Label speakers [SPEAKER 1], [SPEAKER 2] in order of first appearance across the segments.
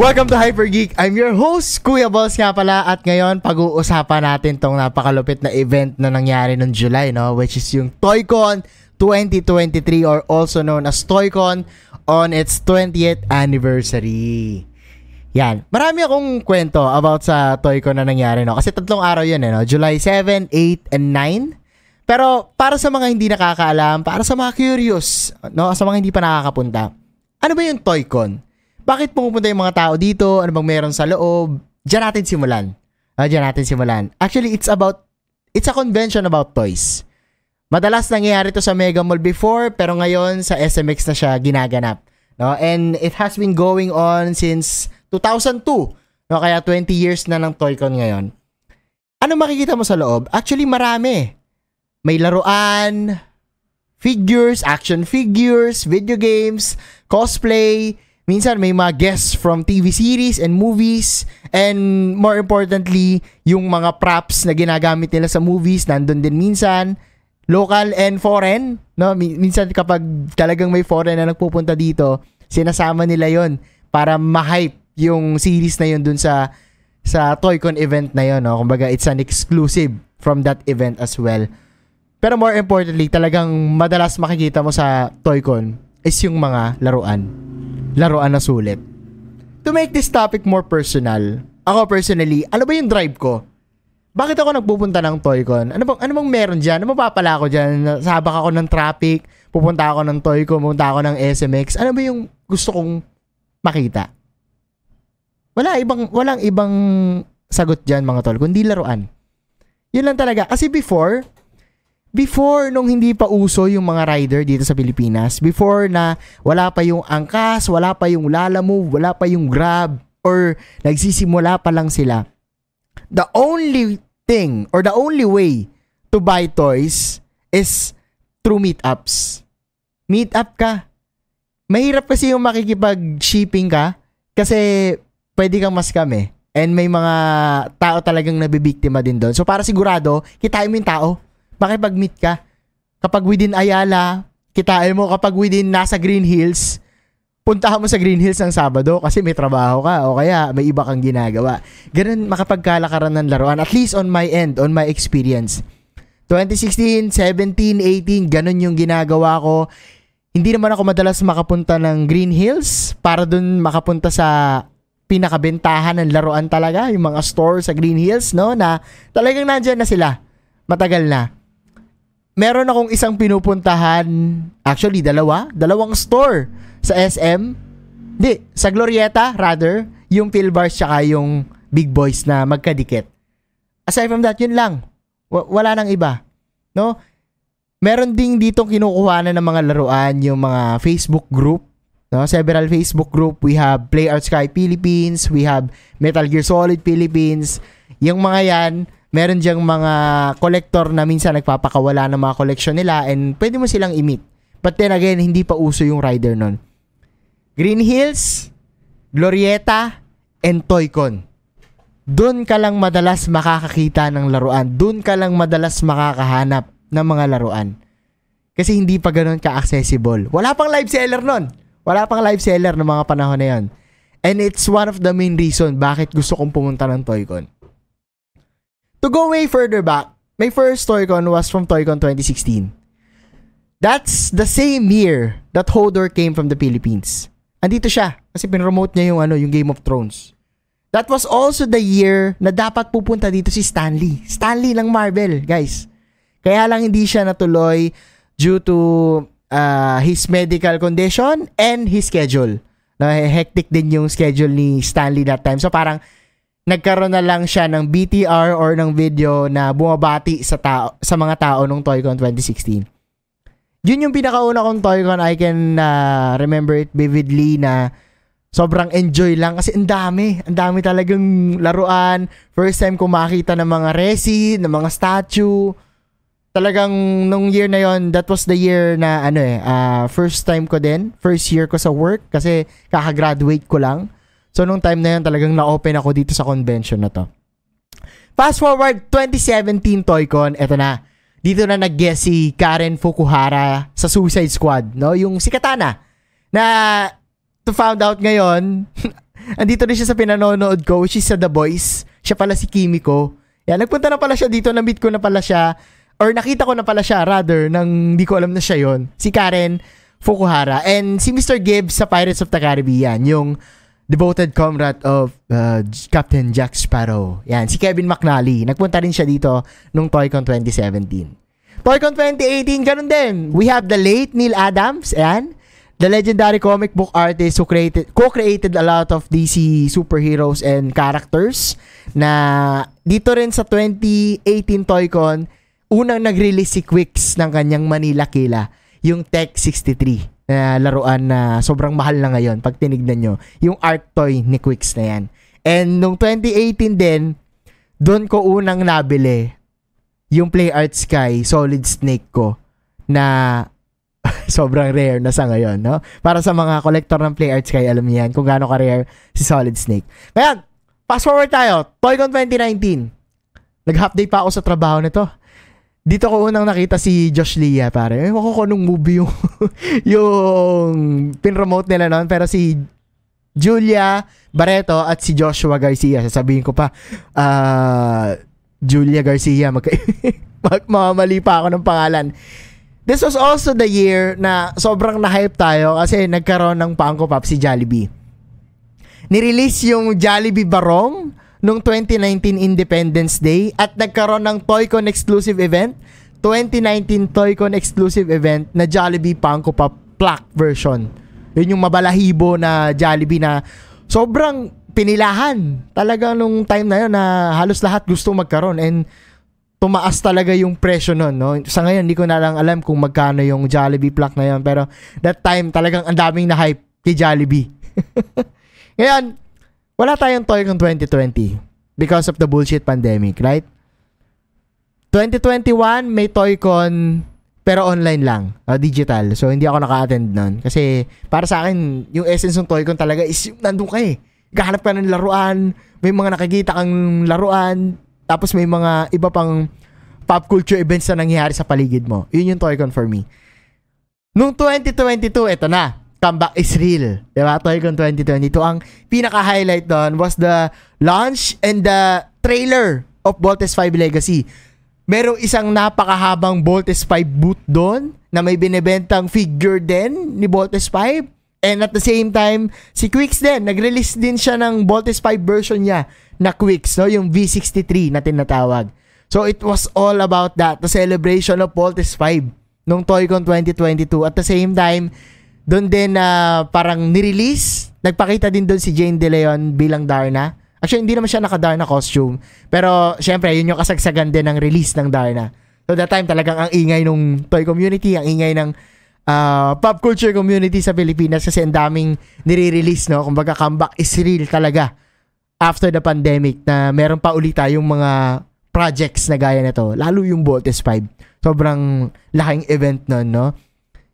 [SPEAKER 1] Welcome to Hyper Geek. I'm your host, Kuya Balls nga pala. At ngayon, pag-uusapan natin tong napakalupit na event na nangyari noong July, no? Which is yung ToyCon 2023 or also known as ToyCon on its 20th anniversary. Yan. Marami akong kwento about sa ToyCon na nangyari, no? Kasi tatlong araw yun, eh, no? July 7, 8, and 9. Pero para sa mga hindi nakakaalam, para sa mga curious, no? Sa mga hindi pa nakakapunta, ano ba yung ToyCon? Bakit pumupunta yung mga tao dito? Ano bang meron sa loob? Diyan natin simulan. Uh, diyan natin simulan. Actually, it's about, it's a convention about toys. Madalas nangyayari to sa Mega Mall before, pero ngayon sa SMX na siya ginaganap. No? And it has been going on since 2002. No? Kaya 20 years na ng ToyCon ngayon. Ano makikita mo sa loob? Actually, marami. May laruan, figures, action figures, video games, cosplay, minsan may mga guests from TV series and movies and more importantly, yung mga props na ginagamit nila sa movies nandun din minsan local and foreign, no? Minsan kapag talagang may foreign na nagpupunta dito, sinasama nila 'yon para ma-hype yung series na 'yon dun sa sa Toycon event na 'yon, no? Kumbaga it's an exclusive from that event as well. Pero more importantly, talagang madalas makikita mo sa Toycon is yung mga laruan laruan na sulit. To make this topic more personal, ako personally, ano ba yung drive ko? Bakit ako nagpupunta ng Toycon? Ano bang, ano bang meron dyan? Ano mapapala ako dyan? Sabak ako ng traffic, pupunta ako ng Toycon, pupunta ako ng SMX. Ano ba yung gusto kong makita? Wala ibang walang ibang sagot diyan mga tol, kundi laruan. Yun lang talaga. Kasi before, before nung hindi pa uso yung mga rider dito sa Pilipinas, before na wala pa yung angkas, wala pa yung Lala wala pa yung Grab, or nagsisimula pa lang sila, the only thing or the only way to buy toys is through meetups. Meetup ka. Mahirap kasi yung makikipag-shipping ka kasi pwede kang mas kami. And may mga tao talagang nabibiktima din doon. So para sigurado, kitain mo yung tao makipag-meet ka. Kapag within Ayala, kitain mo kapag within nasa Green Hills, puntahan mo sa Green Hills ng Sabado kasi may trabaho ka o kaya may iba kang ginagawa. Ganun makapagkalakaran ng laruan. At least on my end, on my experience. 2016, 17, 18, ganun yung ginagawa ko. Hindi naman ako madalas makapunta ng Green Hills para dun makapunta sa pinakabentahan ng laruan talaga, yung mga store sa Green Hills, no, na talagang nandyan na sila. Matagal na meron akong isang pinupuntahan, actually dalawa, dalawang store sa SM. Di, sa Glorieta rather, yung Philbars tsaka yung Big Boys na magkadikit. Aside from that, yun lang. W- wala nang iba. No? Meron ding dito kinukuha na ng mga laruan yung mga Facebook group. No? Several Facebook group. We have Play Art Sky Philippines. We have Metal Gear Solid Philippines. Yung mga yan, meron diyang mga collector na minsan nagpapakawala ng mga collection nila and pwede mo silang i-meet. But then again, hindi pa uso yung rider nun. Green Hills, Glorieta, and Toycon. Doon ka lang madalas makakakita ng laruan. Doon ka lang madalas makakahanap ng mga laruan. Kasi hindi pa ganun ka-accessible. Wala pang live seller nun. Wala pang live seller ng mga panahon na yon. And it's one of the main reason bakit gusto kong pumunta ng Toycon. To go way further back, my first Toycon was from Toycon 2016. That's the same year that Hodor came from the Philippines. Andito siya kasi pinromote niya yung ano, yung Game of Thrones. That was also the year na dapat pupunta dito si Stanley. Stanley lang Marvel, guys. Kaya lang hindi siya natuloy due to uh, his medical condition and his schedule. Na hectic din yung schedule ni Stanley that time. So parang nagkaroon na lang siya ng BTR or ng video na bumabati sa tao sa mga tao nung Toycon 2016. Yun yung pinakauna kong Toycon I can uh, remember it vividly na sobrang enjoy lang kasi ang dami, ang dami talagang laruan. First time ko makita ng mga resin, ng mga statue. Talagang nung year na yon, that was the year na ano eh, uh, first time ko din, first year ko sa work kasi kaka-graduate ko lang. So, nung time na yun, talagang na-open ako dito sa convention na to. Fast forward, 2017 Toycon, eto na. Dito na nag-guest si Karen Fukuhara sa Suicide Squad, no? Yung si Katana. Na, to found out ngayon, andito rin siya sa pinanonood ko, which is sa The Boys. Siya pala si Kimiko. Yan, nagpunta na pala siya dito, na-meet ko na pala siya, or nakita ko na pala siya, rather, nang hindi ko alam na siya yon Si Karen Fukuhara. And si Mr. Gibbs sa Pirates of the Caribbean, yung devoted comrade of uh, Captain Jack Sparrow. Yan, si Kevin McNally. Nagpunta rin siya dito nung ToyCon 2017. ToyCon 2018, ganun din. We have the late Neil Adams, ayan the legendary comic book artist who created co-created a lot of DC superheroes and characters na dito rin sa 2018 Toycon unang nag-release si Quicks ng kanyang Manila Kila yung Tech 63 na laruan na sobrang mahal na ngayon pag tinignan nyo yung art toy ni Quicks na yan and nung 2018 din doon ko unang nabili yung Play Art Sky Solid Snake ko na sobrang rare na sa ngayon, no? Para sa mga collector ng Play Arts kay alam niyo yan kung gaano ka-rare si Solid Snake. Kaya, fast forward tayo. ToyCon 2019. Nag-half day pa ako sa trabaho nito. Dito ko unang nakita si Josh Lia, pare. Eh, ko nung movie yung, yung pin-remote nila noon. Pero si Julia Barreto at si Joshua Garcia. Sasabihin ko pa, uh, Julia Garcia, magka- mamamali pa ako ng pangalan. This was also the year na sobrang na-hype tayo kasi nagkaroon ng Panko Pop si Jollibee. Nirelease yung Jollibee Barong nung 2019 Independence Day at nagkaroon ng Toycon exclusive event, 2019 Toycon exclusive event na Jollibee Panko Pop Black version. Yun yung mabalahibo na Jollibee na sobrang pinilahan talaga nung time na yun na halos lahat gusto magkaroon and tumaas talaga yung presyo nun, no? Sa ngayon, hindi ko na lang alam kung magkano yung Jollibee plaque na yun. Pero that time, talagang ang daming na-hype kay Jollibee. ngayon, wala tayong toy kung 2020 because of the bullshit pandemic, right? 2021, may Toycon pero online lang, uh, digital. So, hindi ako naka-attend nun. Kasi, para sa akin, yung essence ng Toycon talaga is nandun ka eh. Gahanap ka ng laruan, may mga nakikita kang laruan, tapos may mga iba pang pop culture events na nangyayari sa paligid mo. Yun yung Toycon for me. Nung 2022, ito na. Comeback is real. Diba? Toycon 2022. Ang pinaka-highlight doon was the launch and the trailer of Voltes 5 Legacy. Merong isang napakahabang Voltes 5 booth doon na may binebentang figure din ni Voltes 5. And at the same time, si Quicks din, nag-release din siya ng Voltes 5 version niya na Quicks, no? yung V63 na tinatawag. So it was all about that, the celebration of Voltes 5 nung Toycon 2022. At the same time, doon din na uh, parang nirelease, nagpakita din doon si Jane De Leon bilang Darna. Actually, hindi naman siya naka-Darna costume. Pero, syempre, yun yung kasagsagan din ng release ng Darna. So, that time, talagang ang ingay nung toy community, ang ingay ng uh, pop culture community sa Pilipinas kasi ang daming nire-release, no? Kumbaga, comeback is real talaga after the pandemic na meron pa ulit tayong mga projects na gaya nito. Lalo yung Voltes 5. Sobrang laking event nun, no?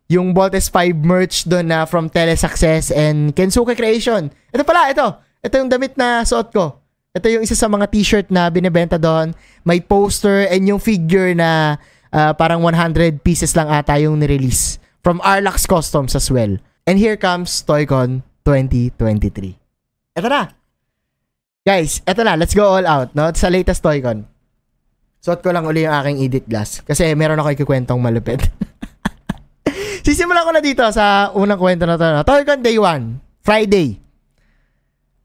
[SPEAKER 1] Yung Voltes 5 merch doon na from Telesuccess and Kensuke Creation. Ito pala, ito. Ito yung damit na suot ko. Ito yung isa sa mga t-shirt na binebenta doon. May poster and yung figure na uh, parang 100 pieces lang ata yung nirelease from Arlax Customs as well. And here comes Toycon 2023. Ito na. Guys, eto na, let's go all out, no? Sa latest Toycon. Suot ko lang uli yung aking edit glass kasi meron ako ikikwentong malupit. Sisimulan ko na dito sa unang kwento na to. Toycon Day 1, Friday.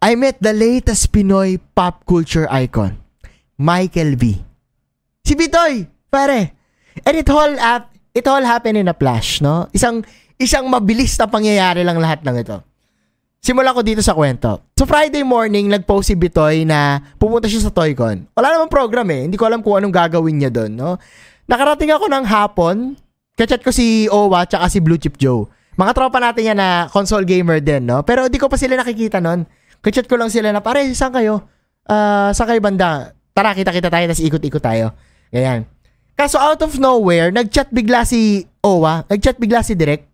[SPEAKER 1] I met the latest Pinoy pop culture icon, Michael V. Si Bitoy, pare. And it all up, it all happened in a flash, no? Isang isang mabilis na pangyayari lang lahat ng ito. Simulan ko dito sa kwento. So Friday morning, nag-post si Bitoy na pupunta siya sa Toycon. Wala namang program eh. Hindi ko alam kung anong gagawin niya doon, no? Nakarating ako ng hapon, kachat ko si Owa tsaka si Blue Chip Joe. Mga tropa natin yan na console gamer din, no? Pero di ko pa sila nakikita noon. Kachat ko lang sila na, pare, saan kayo? Uh, saan kayo banda? Tara, kita-kita tayo, tapos ikot-ikot tayo. Ganyan. Kaso out of nowhere, nag-chat bigla si Owa, nag-chat bigla si Direk.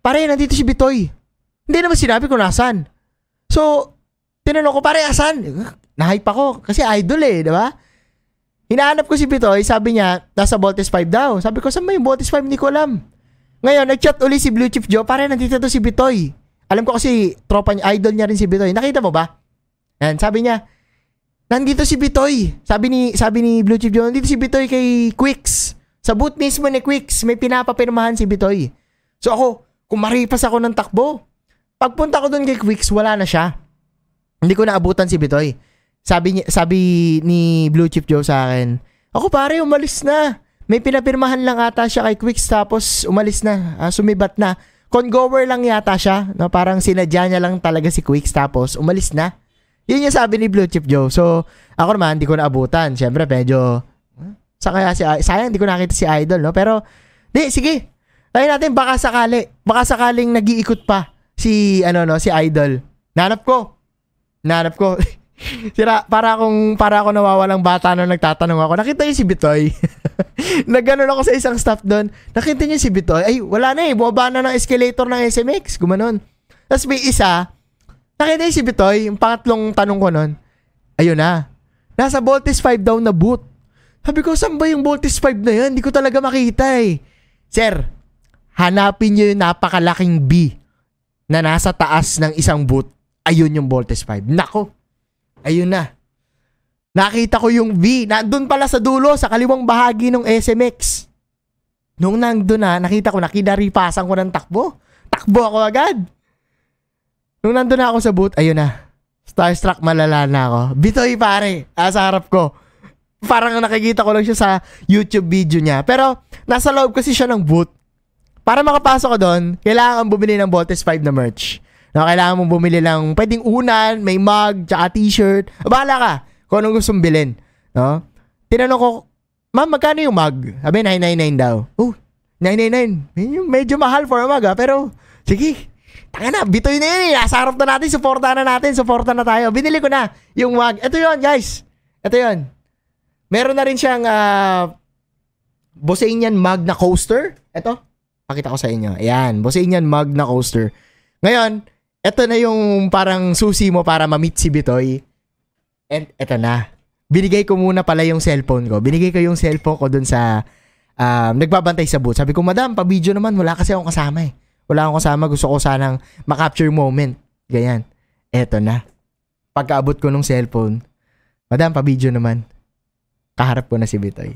[SPEAKER 1] Pare, nandito si Bitoy. Hindi naman sinabi kung nasan. So, tinanong ko, pare, asan? Nahype ako. Kasi idol eh, di ba? Hinahanap ko si Pitoy, sabi niya, nasa Voltes 5 daw. Sabi ko, saan ba yung Voltes 5? Hindi ko alam. Ngayon, nag-chat uli si Blue Chief Joe, pare, nandito to si Bitoy. alam ko kasi tropa niya, idol niya rin si Bitoy. Nakita mo ba? Yan, sabi niya, nandito si Bitoy. Sabi ni, sabi ni Blue Chip Joe, nandito si Bitoy kay Quicks. Sa boot mismo ni Quicks, may pinapapirmahan si Bitoy. So ako, kumaripas ako ng takbo. Pagpunta ko doon kay Quicks, wala na siya. Hindi ko naabutan si Bitoy. Sabi, niya, sabi ni Blue Chip Joe sa akin, ako pare, umalis na. May pinapirmahan lang ata siya kay Quicks tapos umalis na, uh, sumibat na. Congover lang yata siya, no? parang sinadya niya lang talaga si Quicks tapos umalis na. Yun yung sabi ni Blue Chip Joe. So, ako naman, hindi ko naabutan. Siyempre, medyo, sa kaya si, sayang, hindi ko nakita si Idol, no? Pero, di, sige. Tayo natin, baka sakali, baka sakaling nag-iikot pa si, ano, no, si Idol. Nanap ko. Nanap ko. Sira, para akong, para ako nawawalang bata nung nagtatanong ako, nakita niyo si Bitoy? Nagganon ako sa isang staff doon, nakita niyo si Bitoy? Ay, wala na eh, bumaba na ng escalator ng SMX, gumanon. Tapos may isa, nakita niyo si Bitoy, yung pangatlong tanong ko noon, ayun na, nasa Voltis 5 daw na boot. Sabi ko, saan ba yung Voltis 5 na yan? Hindi ko talaga makita eh. Sir, hanapin niyo yung napakalaking B na nasa taas ng isang boot. Ayun yung Voltis 5. Nako, Ayun na. Nakita ko yung V. Nandun pala sa dulo, sa kaliwang bahagi ng SMX. Nung nandun na, nakita ko, nakidaripasan ko ng takbo. Takbo ako agad. Nung nandun na ako sa booth, ayun na. Starstruck malala na ako. Bitoy pare, ah, sa harap ko. Parang nakikita ko lang siya sa YouTube video niya. Pero, nasa loob kasi siya ng booth. Para makapasok ko doon, kailangan bumili ng Voltes 5 na merch na kailangan mong bumili lang, pwedeng unan, may mug, tsaka t-shirt. Bahala ka kung anong gusto mong bilhin. No? Tinanong ko, ma'am, magkano yung mug? Sabi, 999 daw. Oh, 999. Medyo mahal for a mug, ha? Pero, sige, tanga na, bitoy na yun eh. Nasa harap na natin, supporta na natin, supporta na tayo. Binili ko na yung mug. Ito yon guys. Ito yon Meron na rin siyang uh, Bosanian mug na coaster. Ito, pakita ko sa inyo. Ayan, Bosanian mug na coaster. Ngayon, eto na yung parang susi mo para ma-meet si Bitoy. And eto na. Binigay ko muna pala yung cellphone ko. Binigay ko yung cellphone ko dun sa um, nagbabantay sa booth. Sabi ko, madam, pa-video naman. Wala kasi akong kasama eh. Wala akong kasama. Gusto ko sanang ma-capture moment. Ganyan. Eto na. Pagkaabot ko nung cellphone, madam, pa-video naman. Kaharap ko na si Bitoy.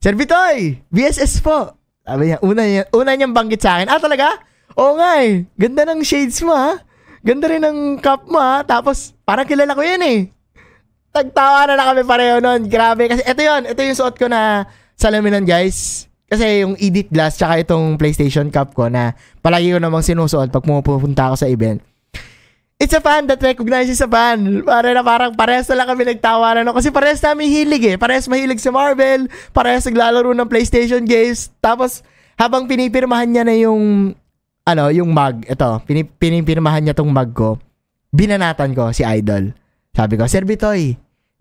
[SPEAKER 1] Sir Bitoy! VSS po! Sabi niya, una, niya, una niyang banggit sa akin. Ah, talaga? Oo nga eh. Ganda ng shades mo ha. Ganda rin ng cup mo ha. Tapos, parang kilala ko yan eh. Tagtawa na na kami pareho nun. Grabe. Kasi ito yon Ito yung suot ko na salaminan guys. Kasi yung edit glass tsaka itong PlayStation cup ko na palagi ko namang sinusuot pag pumupunta ako sa event. It's a fan that recognizes a fan. Para na parang parehas na lang kami nagtawanan. No? Kasi parehas namin hilig eh. Parehas mahilig sa Marvel. Parehas naglalaro ng PlayStation games. Tapos, habang pinipirmahan niya na yung ano, yung mug, ito, pinip, pinipirmahan niya tong mug ko. Binanatan ko si Idol. Sabi ko, Sir Bitoy,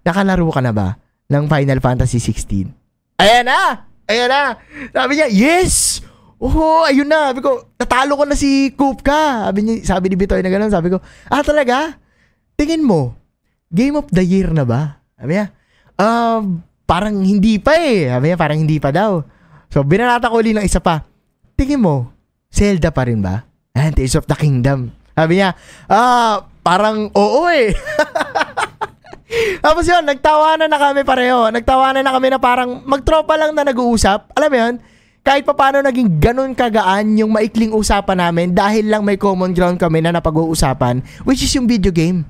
[SPEAKER 1] nakalaro ka na ba ng Final Fantasy 16? Ayan na! Ayan na! Sabi niya, yes! Oh, ayun na. Sabi ko, natalo ko na si Kupka. Sabi, niya, sabi ni Bitoy na gano'n. Sabi ko, ah, talaga? Tingin mo, Game of the Year na ba? Sabi niya, uh, parang hindi pa eh. Sabi niya, parang hindi pa daw. So, binanata ko ulit ng isa pa. Tingin mo, Zelda pa rin ba? And Tears of the Kingdom. Sabi niya, ah, parang oo eh. Tapos yun, nagtawanan na kami pareho. Nagtawanan na kami na parang magtropa lang na nag-uusap. Alam mo yun? Kahit pa paano naging ganun kagaan yung maikling usapan namin dahil lang may common ground kami na napag-uusapan, which is yung video game.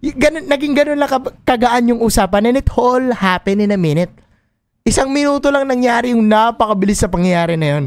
[SPEAKER 1] Ganun, naging ganun lang kagaan yung usapan and it all happened in a minute. Isang minuto lang nangyari yung napakabilis sa pangyayari na yun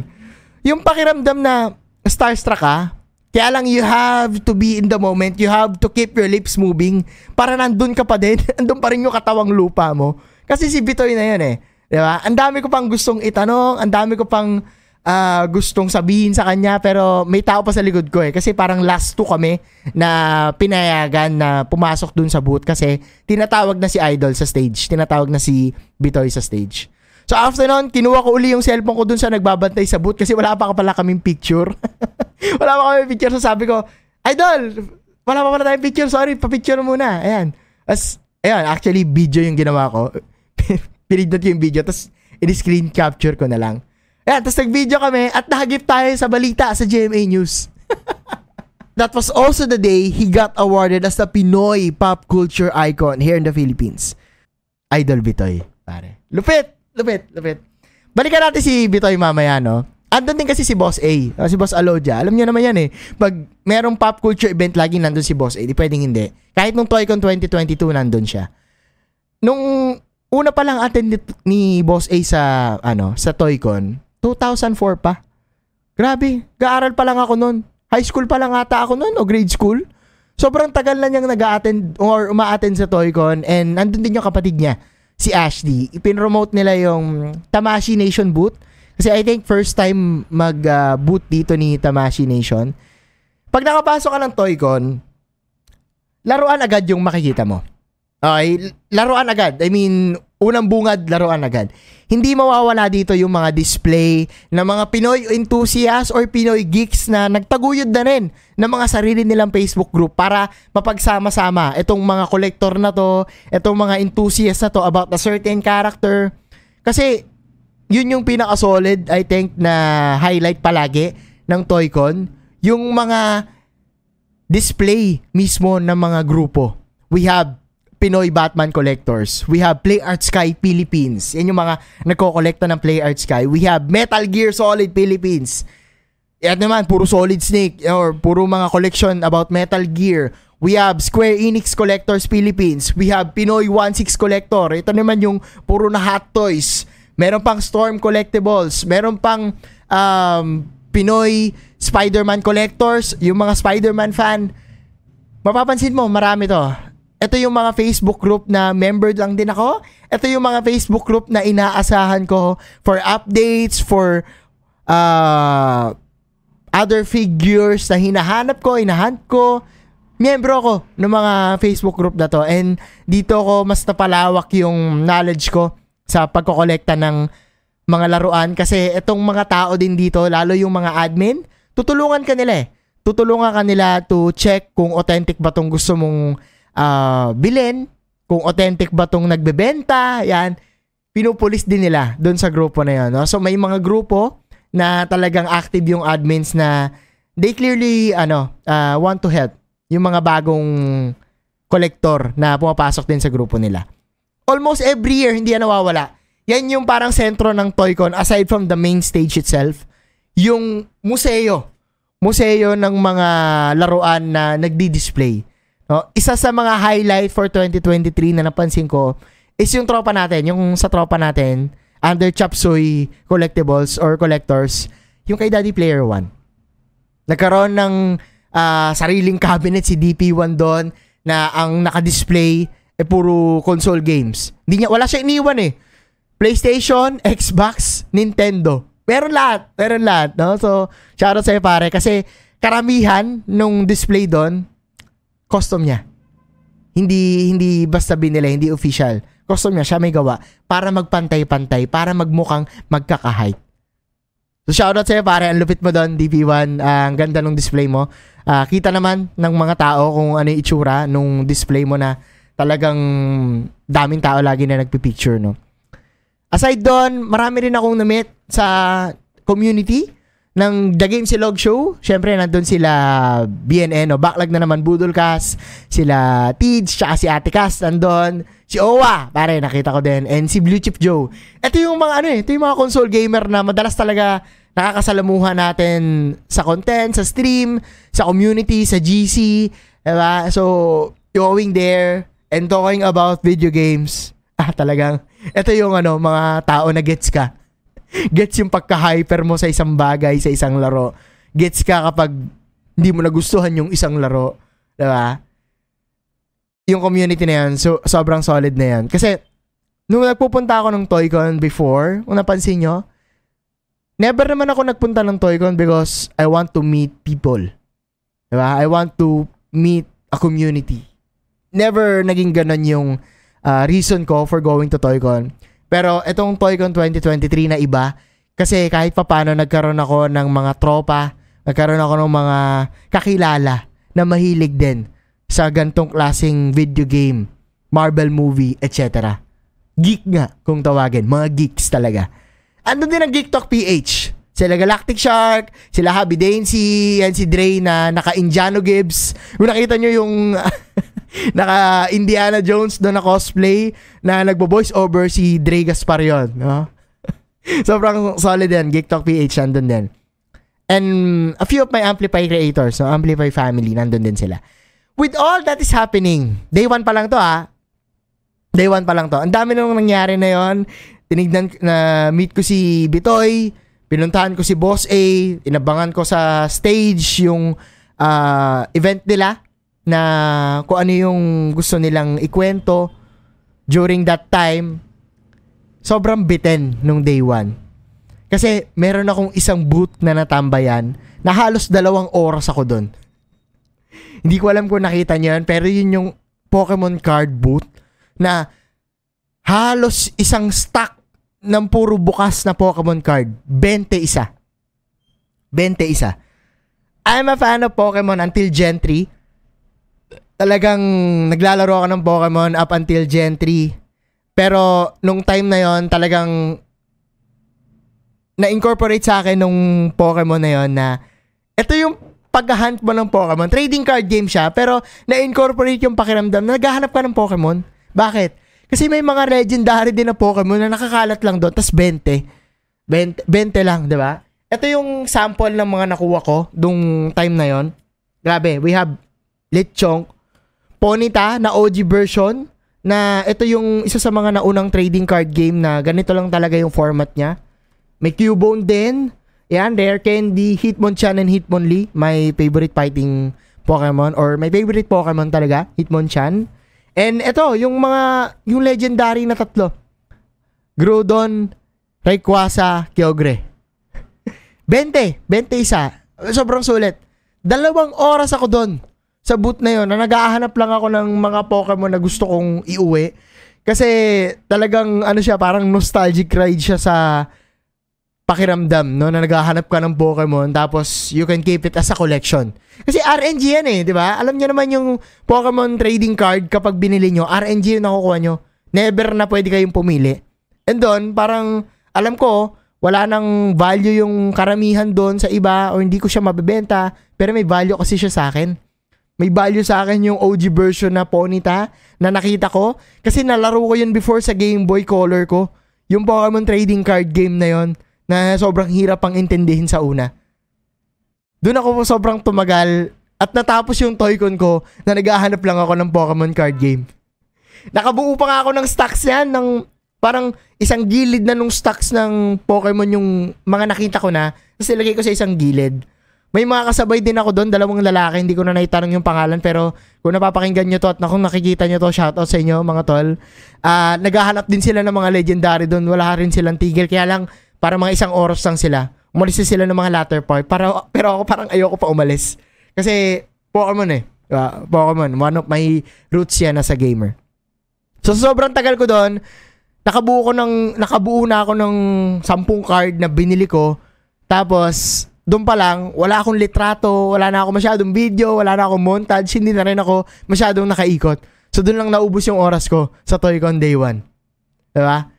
[SPEAKER 1] yung pakiramdam na starstruck ka, kaya lang you have to be in the moment. You have to keep your lips moving para nandun ka pa din. Andun pa rin yung katawang lupa mo. Kasi si Bitoy na yan eh. Di ba? Ang dami ko pang gustong itanong, ang dami ko pang uh, gustong sabihin sa kanya pero may tao pa sa likod ko eh. Kasi parang last two kami na pinayagan na pumasok dun sa booth kasi tinatawag na si Idol sa stage. Tinatawag na si Bitoy sa stage. So after nun, kinuha ko uli yung cellphone ko dun sa nagbabantay sa booth kasi wala pa pala kaming picture. wala pa kami picture. So sabi ko, Idol, wala pa pala tayong picture. Sorry, pa-picture muna. Ayan. As, ayan, actually, video yung ginawa ko. Pinindot ko yung video. Tapos, in-screen capture ko na lang. Ayan, tapos nag-video kami at nahagip tayo sa balita sa GMA News. that was also the day he got awarded as the Pinoy pop culture icon here in the Philippines. Idol Bitoy, pare. Lupit! Lupit! Lupit. Balikan natin si Bitoy mamaya, no? Andun din kasi si Boss A, uh, si Boss Alodia. Alam niyo naman yan eh. Pag merong pop culture event, lagi nandun si Boss A. Di pwedeng hindi. Kahit nung ToyCon 2022, nandun siya. Nung una pa lang attend ni Boss A sa, ano, sa ToyCon, 2004 pa. Grabe, gaaral pa lang ako noon. High school pa lang ata ako noon o grade school. Sobrang tagal na niyang nag-attend or uma-attend sa ToyCon and nandun din yung kapatid niya, si Ashley. Ipinromote nila yung Tamashi Nation booth kasi I think first time mag-boot uh, dito ni Tamashi Nation. Pag nakapasok ka ng Toycon, laruan agad yung makikita mo. Okay, laruan agad. I mean, unang bungad, laruan agad. Hindi mawawala dito yung mga display ng mga Pinoy enthusiasts or Pinoy geeks na nagtaguyod na rin ng mga sarili nilang Facebook group para mapagsama-sama itong mga collector na to, itong mga enthusiasts na to about a certain character. Kasi yun yung pinaka-solid, I think, na highlight palagi ng Toycon. Yung mga display mismo ng mga grupo. We have Pinoy Batman Collectors. We have Play Art Sky Philippines. Yan yung mga nagko-collecta ng Play Art Sky. We have Metal Gear Solid Philippines. Yan naman, puro Solid Snake or puro mga collection about Metal Gear. We have Square Enix Collectors Philippines. We have Pinoy 16 Collector. Ito naman yung puro na hot toys Meron pang Storm Collectibles. Meron pang um, Pinoy Spider-Man Collectors. Yung mga Spider-Man fan. Mapapansin mo, marami to. Ito yung mga Facebook group na member lang din ako. Ito yung mga Facebook group na inaasahan ko for updates, for uh, other figures na hinahanap ko, inahunt ko. Miyembro ako ng mga Facebook group na to. And dito ko mas napalawak yung knowledge ko sa pagkokolekta ng mga laruan kasi itong mga tao din dito, lalo yung mga admin, tutulungan ka nila eh. Tutulungan ka nila to check kung authentic ba tong gusto mong uh, bilhin, kung authentic ba tong nagbebenta, yan. Pinupulis din nila doon sa grupo na yun. No? So may mga grupo na talagang active yung admins na they clearly ano uh, want to help yung mga bagong collector na pumapasok din sa grupo nila almost every year hindi yan nawawala. Yan yung parang sentro ng Toycon aside from the main stage itself, yung museo. Museo ng mga laruan na nagdi-display. No? Isa sa mga highlight for 2023 na napansin ko is yung tropa natin, yung sa tropa natin under Chapsoy Collectibles or Collectors, yung kay Daddy Player 1. Nagkaroon ng uh, sariling cabinet si DP1 doon na ang naka-display eh puro console games. Hindi niya, wala siya iniwan eh. PlayStation, Xbox, Nintendo. Meron lahat. Meron lahat. No? So, shoutout sa'yo pare. Kasi karamihan nung display doon, custom niya. Hindi hindi basta binili, hindi official. Custom niya, siya may gawa para magpantay-pantay, para magmukhang magkaka-height. So shoutout sa'yo pare, ang lupit mo doon, DP1. Uh, ah, ang ganda ng display mo. Uh, kita naman ng mga tao kung ano yung itsura nung display mo na talagang daming tao lagi na nagpipicture, no? Aside doon, marami rin akong na-meet sa community ng The Game Silog Show. Siyempre, nandun sila BNN, no? Backlog na naman Budolcast, sila Tids, tsaka si Ate Cass nandun. Si Owa, pare, nakita ko din. And si Blue Chip Joe. Ito yung mga ano eh, ito yung mga console gamer na madalas talaga nakakasalamuhan natin sa content, sa stream, sa community, sa GC. Diba? So, going there, And talking about video games, ah talagang, ito yung ano, mga tao na gets ka. Gets yung pagka-hyper mo sa isang bagay, sa isang laro. Gets ka kapag hindi mo nagustuhan yung isang laro. Diba? Yung community na yan, so, sobrang solid na yan. Kasi, nung nagpupunta ako ng Toycon before, kung napansin nyo, never naman ako nagpunta ng Toycon because I want to meet people. Diba? I want to meet a community never naging ganun yung uh, reason ko for going to Toycon. Pero itong Toycon 2023 na iba, kasi kahit papano nagkaroon ako ng mga tropa, nagkaroon ako ng mga kakilala na mahilig din sa gantong klaseng video game, Marvel movie, etc. Geek nga kung tawagin, mga geeks talaga. Ano din ang Geek Talk PH Sila Galactic Shark, sila Happy Dancy, yan si Dre na naka-Indiano Gibbs. Kung nakita nyo yung naka Indiana Jones doon na cosplay na nagbo-voice over si Dre Gaspar yun. No? Sobrang solid yan. Geek Talk PH nandun din. And a few of my Amplify creators, no? Amplify family, nandun din sila. With all that is happening, day one pa lang to ah. Day one pa lang to. Ang dami nang nangyari na yon. Tinignan na meet ko si Bitoy, Pinuntahan ko si Boss A, inabangan ko sa stage yung uh, event nila na kung ano yung gusto nilang ikwento during that time. Sobrang biten nung day one. Kasi meron akong isang booth na natambayan na halos dalawang oras ako doon. Hindi ko alam kung nakita niyo yan, pero yun yung Pokemon card booth na halos isang stack ng puro bukas na Pokemon card. 21. 21. I'm a fan of Pokemon until Gen 3. Talagang naglalaro ako ng Pokemon up until Gen 3. Pero nung time na yon talagang na-incorporate sa akin nung Pokemon na yon na ito yung paghahunt mo ng Pokemon. Trading card game siya, pero na-incorporate yung pakiramdam na naghahanap ka ng Pokemon. Bakit? Kasi may mga legendary din na Pokemon na nakakalat lang doon, tas 20. 20, 20 lang, di ba? Ito yung sample ng mga nakuha ko dung time na yon. Grabe, we have Lechonk, Ponita na OG version na ito yung isa sa mga naunang trading card game na ganito lang talaga yung format niya. May Cubone din. Yan, Rare Candy, Hitmonchan and Hitmonlee. My favorite fighting Pokemon or my favorite Pokemon talaga, Hitmonchan. And ito, yung mga, yung legendary na tatlo. Groudon, Rayquaza, Kyogre. 20, 20 isa. Sobrang sulit. Dalawang oras ako doon sa booth na yon na nag-ahanap lang ako ng mga Pokemon na gusto kong iuwi. Kasi talagang ano siya, parang nostalgic ride siya sa pakiramdam, no? Na naghahanap ka ng Pokemon tapos you can keep it as a collection. Kasi RNG yan eh, di ba? Alam niyo naman yung Pokemon trading card kapag binili nyo, RNG yung nakukuha nyo. Never na pwede kayong pumili. And doon, parang alam ko, wala nang value yung karamihan doon sa iba o hindi ko siya mabebenta, pero may value kasi siya sa akin. May value sa akin yung OG version na Ponyta na nakita ko kasi nalaro ko yun before sa Game Boy Color ko. Yung Pokemon trading card game na yon na sobrang hirap pang intindihin sa una. Doon ako sobrang tumagal at natapos yung Toycon ko na naghahanap lang ako ng Pokemon card game. Nakabuo pa nga ako ng stocks yan ng parang isang gilid na nung stocks ng Pokemon yung mga nakita ko na tapos ilagay ko sa isang gilid. May mga kasabay din ako doon, dalawang lalaki, hindi ko na naitanong yung pangalan pero kung napapakinggan nyo to at kung nakikita nyo to, shoutout sa inyo mga tol. Uh, naghahanap din sila ng mga legendary doon, wala rin silang tigil. Kaya lang, para mga isang oras lang sila. Umalis sila ng mga latter part. Para, pero ako parang ayoko pa umalis. Kasi Pokemon eh. Uh, Pokemon. One of my roots yan as a gamer. So sobrang tagal ko doon. Nakabuo ko ng nakabuo na ako ng 10 card na binili ko. Tapos doon pa lang, wala akong litrato, wala na ako masyadong video, wala na akong montage, hindi na rin ako masyadong nakaikot. So doon lang naubos yung oras ko sa Toycon Day 1. Diba?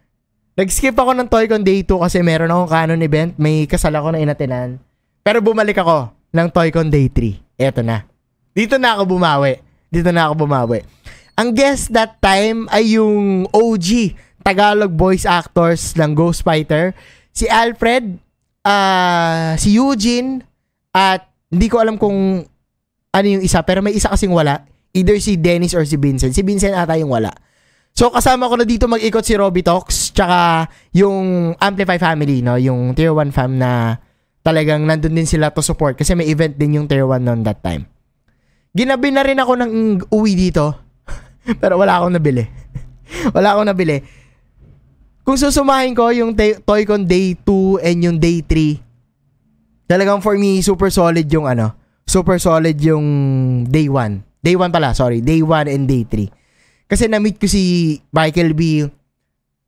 [SPEAKER 1] Nag-skip ako ng Toycon Day 2 kasi meron akong canon event. May kasal ako na inatinan. Pero bumalik ako ng Toycon Day 3. Eto na. Dito na ako bumawi. Dito na ako bumawi. Ang guest that time ay yung OG Tagalog voice actors ng Ghost Fighter. Si Alfred, uh, si Eugene, at hindi ko alam kung ano yung isa, pero may isa kasing wala. Either si Dennis or si Vincent. Si Vincent ata yung wala. So kasama ko na dito mag-ikot si Robby Talks tsaka yung Amplify family no, yung Tier 1 fam na talagang nandun din sila to support kasi may event din yung Tier 1 noon that time. Ginabi na rin ako ng uwi dito. Pero wala akong nabili. wala akong nabili. Kung susumahin ko yung Toycon Day 2 and yung Day 3, talagang for me, super solid yung ano, super solid yung Day 1. Day 1 pala, sorry. Day 1 and Day 3. Kasi na-meet ko si Michael B.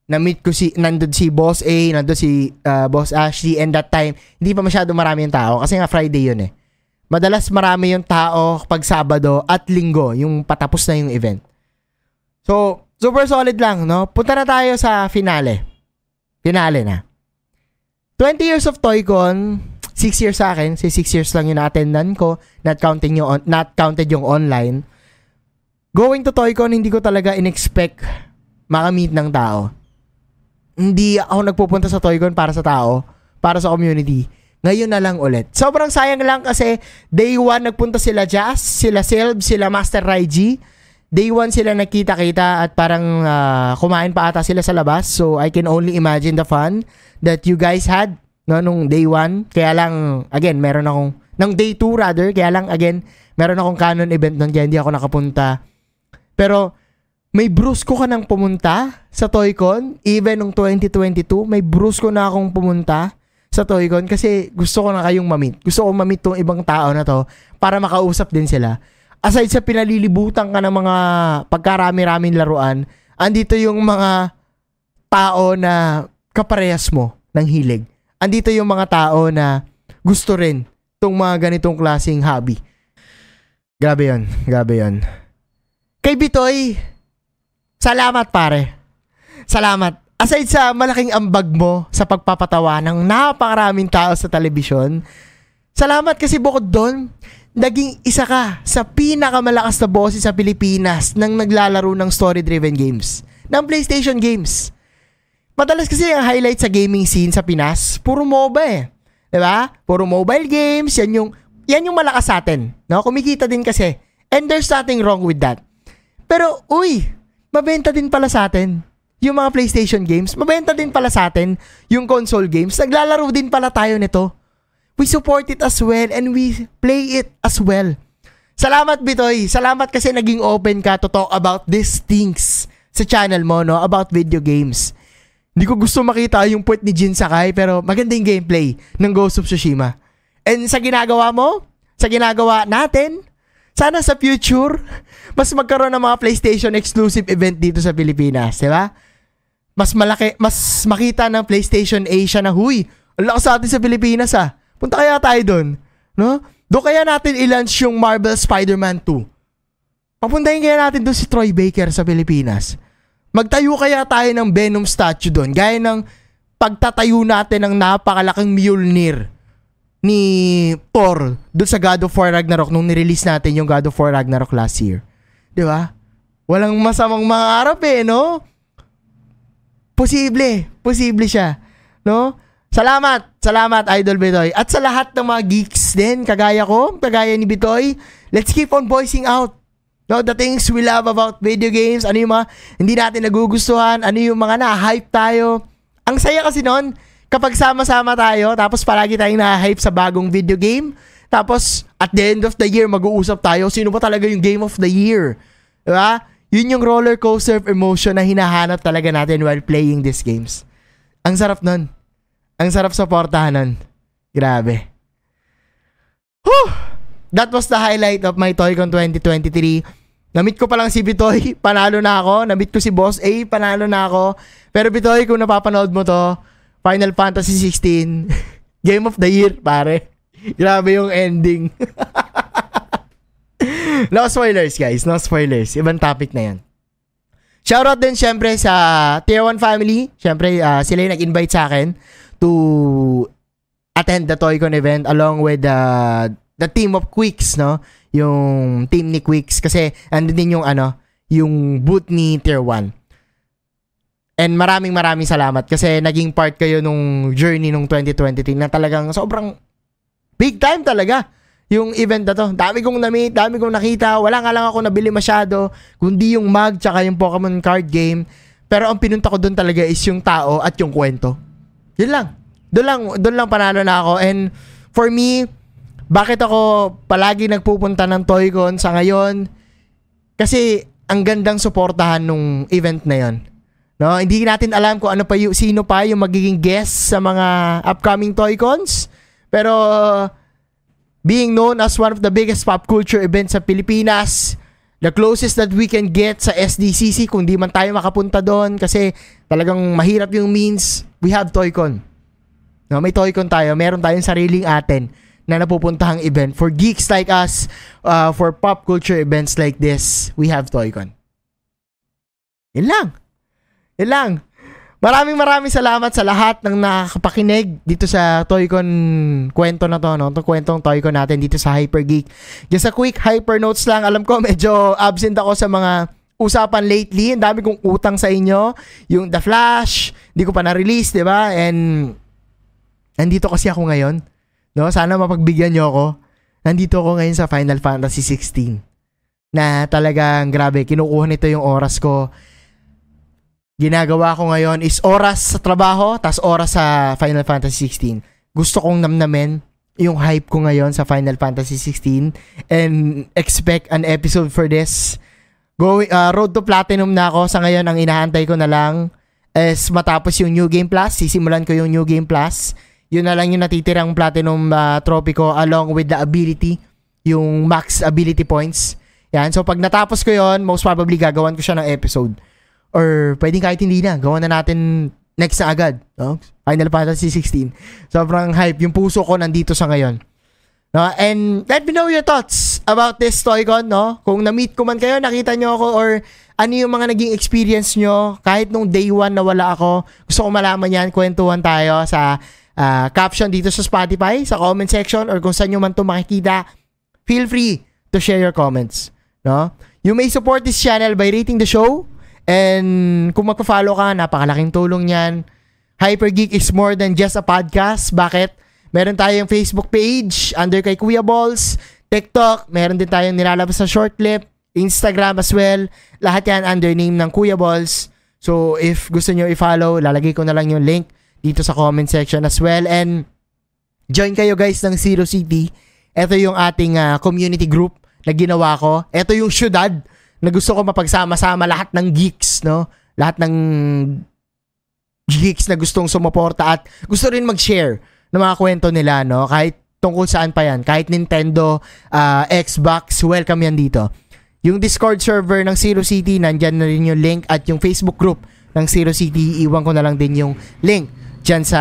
[SPEAKER 1] Na-meet ko si, nandun si Boss A, nandun si uh, Boss Ashley, and that time, hindi pa masyado marami yung tao kasi nga Friday yun eh. Madalas marami yung tao pag Sabado at Linggo, yung patapos na yung event. So, super solid lang, no? Punta na tayo sa finale. Finale na. 20 years of Toycon, 6 years sa akin, si 6 years lang yung attendan ko, not counting yung on, not counted yung online. Going to Toycon, hindi ko talaga in-expect makamit ng tao. Hindi ako nagpupunta sa Toycon para sa tao, para sa community. Ngayon na lang ulit. Sobrang sayang lang kasi day 1 nagpunta sila Jazz, sila Silb, sila Master Raiji. Day 1 sila nagkita-kita at parang uh, kumain pa ata sila sa labas. So I can only imagine the fun that you guys had no nung day 1 kaya lang again meron akong nung day 2 rather kaya lang again meron akong canon event nun kaya hindi ako nakapunta. Pero may brusko ka nang pumunta sa Toycon even nung 2022 may brusko na akong pumunta sa Toycon kasi gusto ko na kayong mamit gusto ko mamit tong ibang tao na to para makausap din sila aside sa pinalilibutan ka ng mga pagkarami-raming laruan andito yung mga tao na kaparehas mo ng hilig andito yung mga tao na gusto rin tong mga ganitong klaseng hobby. Grabe yon, grabe yon. Kay Bitoy, salamat pare. Salamat. Aside sa malaking ambag mo sa pagpapatawa ng napakaraming tao sa telebisyon, salamat kasi bukod doon, naging isa ka sa pinakamalakas na boses sa Pilipinas nang naglalaro ng story-driven games, ng PlayStation games. Madalas kasi ang highlight sa gaming scene sa Pinas, puro MOBA eh. 'Di ba? Puro mobile games, yan yung yan yung malakas sa atin, no? Kumikita din kasi. And there's nothing wrong with that. Pero uy, mabenta din pala sa atin yung mga PlayStation games. Mabenta din pala sa atin yung console games. Naglalaro din pala tayo nito. We support it as well and we play it as well. Salamat Bitoy. Salamat kasi naging open ka to talk about these things sa channel mo, no? About video games. Hindi ko gusto makita yung puwet ni Jin Sakai pero maganda yung gameplay ng Ghost of Tsushima. And sa ginagawa mo, sa ginagawa natin, sana sa future, mas magkaroon ng mga PlayStation exclusive event dito sa Pilipinas, di ba? Mas malaki, mas makita ng PlayStation Asia na, huy, ang lakas sa atin sa Pilipinas ah. Punta kaya tayo doon, no? Doon kaya natin i-launch yung Marvel Spider-Man 2. Papuntahin kaya natin doon si Troy Baker sa Pilipinas. Magtayo kaya tayo ng Venom statue doon, gaya ng pagtatayo natin ng napakalaking Mjolnir ni Thor doon sa God of War Ragnarok nung nirelease natin yung God of War Ragnarok last year. 'Di ba? Walang masamang mangarap eh, no? Posible, posible siya, no? Salamat, salamat Idol Bitoy. At sa lahat ng mga geeks din, kagaya ko, kagaya ni Bitoy, let's keep on voicing out No, the things we love about video games, ano yung mga hindi natin nagugustuhan, ano yung mga na-hype tayo. Ang saya kasi noon, kapag sama-sama tayo, tapos palagi tayong na-hype sa bagong video game, tapos at the end of the year, mag-uusap tayo, sino ba talaga yung game of the year? Diba? Yun yung roller coaster of emotion na hinahanap talaga natin while playing these games. Ang sarap nun. Ang sarap supportahan nun. Grabe. Whew! That was the highlight of my ToyCon 2023. Namit ko pa lang si Bitoy, panalo na ako. Namit ko si Boss A, panalo na ako. Pero Bitoy, kung napapanood mo to, Final Fantasy 16, Game of the Year, pare. Grabe yung ending. no spoilers, guys. No spoilers. Ibang topic na yan. Shoutout din syempre sa Tier 1 family. Syempre, uh, sila yung nag-invite sa akin to attend the ToyCon event along with uh, the team of Quicks, no? yung team ni Quicks kasi andun din yung ano, yung boot ni Tier 1. And maraming maraming salamat kasi naging part kayo nung journey nung 2023 na talagang sobrang big time talaga yung event na to. Dami kong na-meet, dami kong nakita. Wala nga lang ako nabili masyado, kundi yung mag tsaka yung Pokemon card game. Pero ang pinunta ko doon talaga is yung tao at yung kwento. Yun lang. Doon lang, doon lang panalo na ako. And for me, bakit ako palagi nagpupunta ng Toycon sa ngayon? Kasi ang gandang suportahan nung event na yon. No, hindi natin alam kung ano pa yung sino pa yung magiging guest sa mga upcoming Toycons. Pero being known as one of the biggest pop culture events sa Pilipinas, the closest that we can get sa SDCC kung di man tayo makapunta doon kasi talagang mahirap yung means, we have Toycon. No, may Toycon tayo, meron tayong sariling atin na napupuntahang event. For geeks like us, uh, for pop culture events like this, we have Toycon. Yan lang. Yan lang. Maraming maraming salamat sa lahat ng nakakapakinig dito sa Toycon kwento na to, no? Itong kwentong Toycon natin dito sa Hyper Geek. Just a quick hyper notes lang. Alam ko medyo absent ako sa mga usapan lately. Ang dami kong utang sa inyo. Yung The Flash, hindi ko pa na-release, di ba? And nandito kasi ako ngayon. No? Sana mapagbigyan nyo ako. Nandito ako ngayon sa Final Fantasy 16. Na talagang grabe, kinukuha nito yung oras ko ginagawa ko ngayon is oras sa trabaho, tas oras sa Final Fantasy 16. Gusto kong namnamin yung hype ko ngayon sa Final Fantasy 16 and expect an episode for this. Going, uh, road to Platinum na ako. Sa ngayon, ang inaantay ko na lang is matapos yung New Game Plus. Sisimulan ko yung New Game Plus. Yun na lang yung natitirang Platinum uh, trophy ko along with the ability, yung max ability points. Yan. So, pag natapos ko yon most probably gagawan ko siya ng episode. Or pwedeng kahit hindi na, gawa na natin next na agad. No? Final Fantasy 16. Sobrang hype. Yung puso ko nandito sa ngayon. No? And let me know your thoughts about this Toycon. No? Kung na-meet ko man kayo, nakita nyo ako, or ano yung mga naging experience nyo, kahit nung day one na wala ako, gusto ko malaman yan, kwentuhan tayo sa uh, caption dito sa Spotify, sa comment section, or kung saan nyo man ito makikita, feel free to share your comments. No? You may support this channel by rating the show, And kung magpa-follow ka, napakalaking tulong niyan. Hypergeek is more than just a podcast. Bakit? Meron tayong Facebook page under kay Kuya Balls, TikTok, meron din tayong nilalabas sa short clip, Instagram as well. Lahat yan under name ng Kuya Balls. So if gusto nyo i-follow, lalagay ko na lang yung link dito sa comment section as well. And join kayo guys ng Zero City. Ito yung ating uh, community group na ginawa ko. Ito yung syudad na gusto ko mapagsama-sama lahat ng geeks, no? Lahat ng geeks na gustong sumuporta at gusto rin mag-share ng mga kwento nila, no? Kahit tungkol saan pa yan. Kahit Nintendo, uh, Xbox, welcome yan dito. Yung Discord server ng Zero City, nandyan na rin yung link at yung Facebook group ng Zero City, iwan ko na lang din yung link dyan sa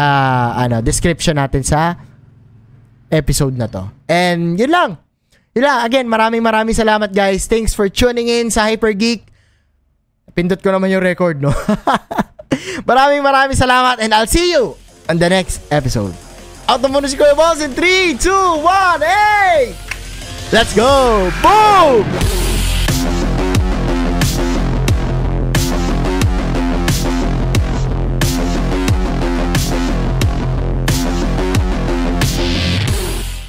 [SPEAKER 1] ano, description natin sa episode na to. And yun lang. Yun lang, again, maraming maraming salamat guys. Thanks for tuning in sa Hyper Geek. Pindot ko naman yung record, no? maraming maraming salamat and I'll see you on the next episode. Out muna si Kuya Boss in 3, 2, 1, hey! Let's go! Boom!